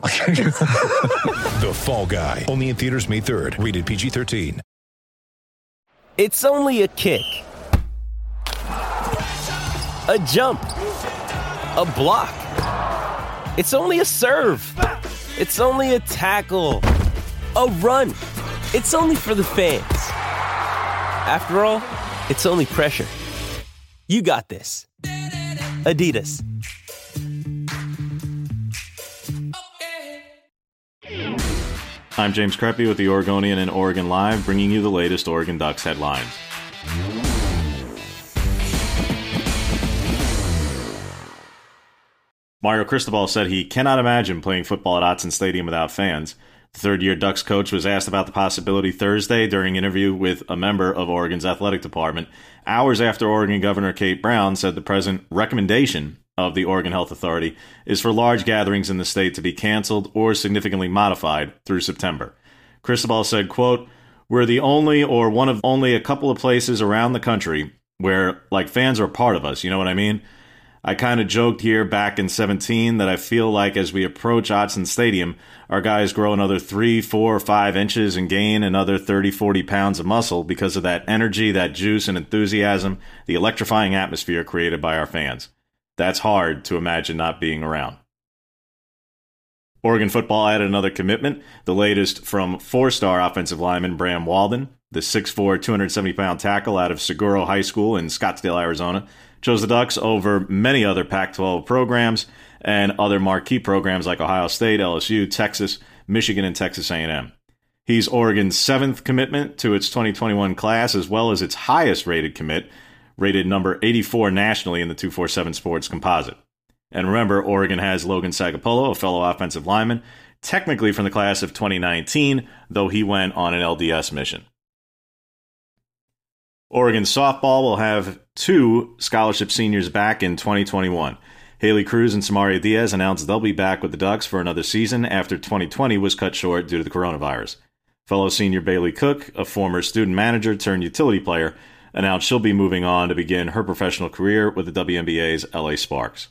The Fall Guy. Only in theaters May 3rd. Rated PG-13. It's only a kick, a jump, a block. It's only a serve. It's only a tackle, a run. It's only for the fans. After all, it's only pressure. You got this. Adidas. I'm James Crepea with the Oregonian and Oregon Live, bringing you the latest Oregon Ducks headlines. Mario Cristobal said he cannot imagine playing football at Autzen Stadium without fans. The third year Ducks coach was asked about the possibility Thursday during an interview with a member of Oregon's athletic department, hours after Oregon Governor Kate Brown said the present recommendation of the Oregon Health Authority is for large gatherings in the state to be canceled or significantly modified through September. Cristobal said, quote, We're the only or one of only a couple of places around the country where like fans are a part of us, you know what I mean? I kind of joked here back in 17 that I feel like as we approach Autzen Stadium, our guys grow another three, four, five inches and gain another 30, 40 pounds of muscle because of that energy, that juice and enthusiasm, the electrifying atmosphere created by our fans. That's hard to imagine not being around. Oregon football added another commitment, the latest from four star offensive lineman Bram Walden, the 6'4, 270 pound tackle out of Saguaro High School in Scottsdale, Arizona. Chose the Ducks over many other Pac 12 programs and other marquee programs like Ohio State, LSU, Texas, Michigan, and Texas A&M. He's Oregon's seventh commitment to its 2021 class, as well as its highest rated commit, rated number 84 nationally in the 247 Sports composite. And remember, Oregon has Logan Sagapolu, a fellow offensive lineman, technically from the class of 2019, though he went on an LDS mission. Oregon softball will have two scholarship seniors back in 2021. Haley Cruse and Samaria Diaz announced they'll be back with the Ducks for another season after 2020 was cut short due to the coronavirus. Fellow senior Bailey Cook, a former student manager turned utility player, announced she'll be moving on to begin her professional career with the WNBA's LA Sparks.